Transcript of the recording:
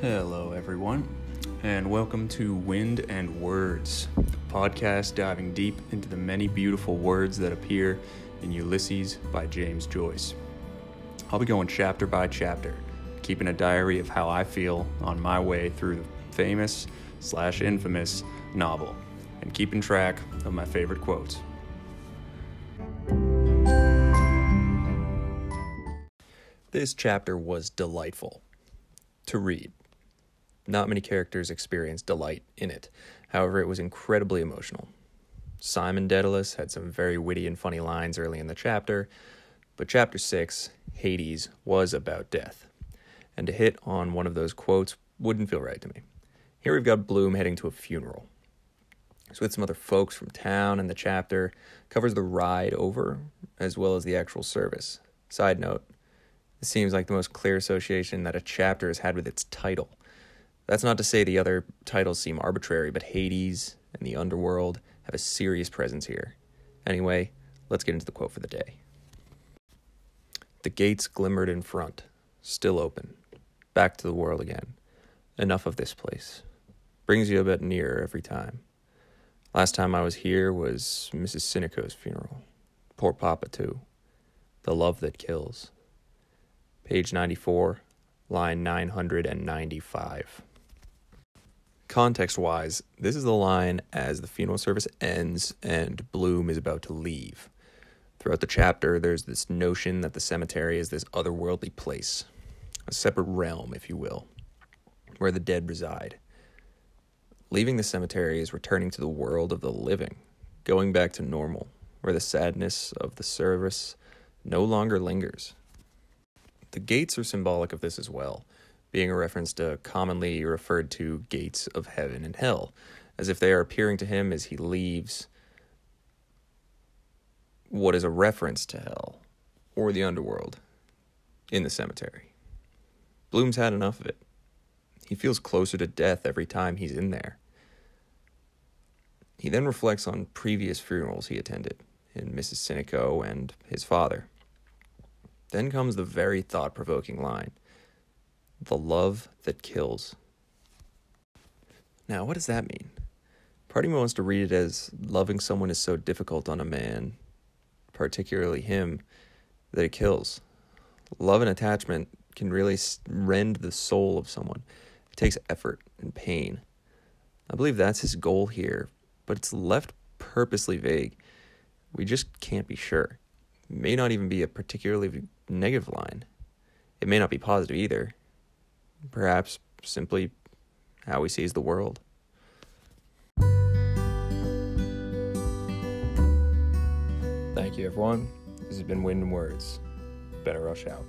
Hello, everyone, and welcome to Wind and Words, the podcast diving deep into the many beautiful words that appear in Ulysses by James Joyce. I'll be going chapter by chapter, keeping a diary of how I feel on my way through the famous slash infamous novel, and keeping track of my favorite quotes. This chapter was delightful to read. Not many characters experienced delight in it. However, it was incredibly emotional. Simon Dedalus had some very witty and funny lines early in the chapter, but chapter 6, Hades, was about death. And to hit on one of those quotes wouldn't feel right to me. Here we've got Bloom heading to a funeral. He's with some other folks from town, and the chapter covers the ride over as well as the actual service. Side note, this seems like the most clear association that a chapter has had with its title. That's not to say the other titles seem arbitrary, but Hades and the Underworld have a serious presence here. Anyway, let's get into the quote for the day. The gates glimmered in front, still open. Back to the world again. Enough of this place. Brings you a bit nearer every time. Last time I was here was Mrs. Sinico's funeral. Poor Papa, too. The love that kills. Page 94, line 995. Context wise, this is the line as the funeral service ends and Bloom is about to leave. Throughout the chapter, there's this notion that the cemetery is this otherworldly place, a separate realm, if you will, where the dead reside. Leaving the cemetery is returning to the world of the living, going back to normal, where the sadness of the service no longer lingers. The gates are symbolic of this as well being a reference to commonly referred to gates of heaven and hell, as if they are appearing to him as he leaves what is a reference to hell or the underworld in the cemetery. Bloom's had enough of it. He feels closer to death every time he's in there. He then reflects on previous funerals he attended in Mrs. Sinico and his father. Then comes the very thought provoking line the love that kills. Now, what does that mean? Part of me wants to read it as loving someone is so difficult on a man, particularly him, that it kills. Love and attachment can really rend the soul of someone. It takes effort and pain. I believe that's his goal here, but it's left purposely vague. We just can't be sure. It may not even be a particularly negative line. It may not be positive either perhaps simply how he sees the world. Thank you, everyone. This has been Wind and Words. Better rush out.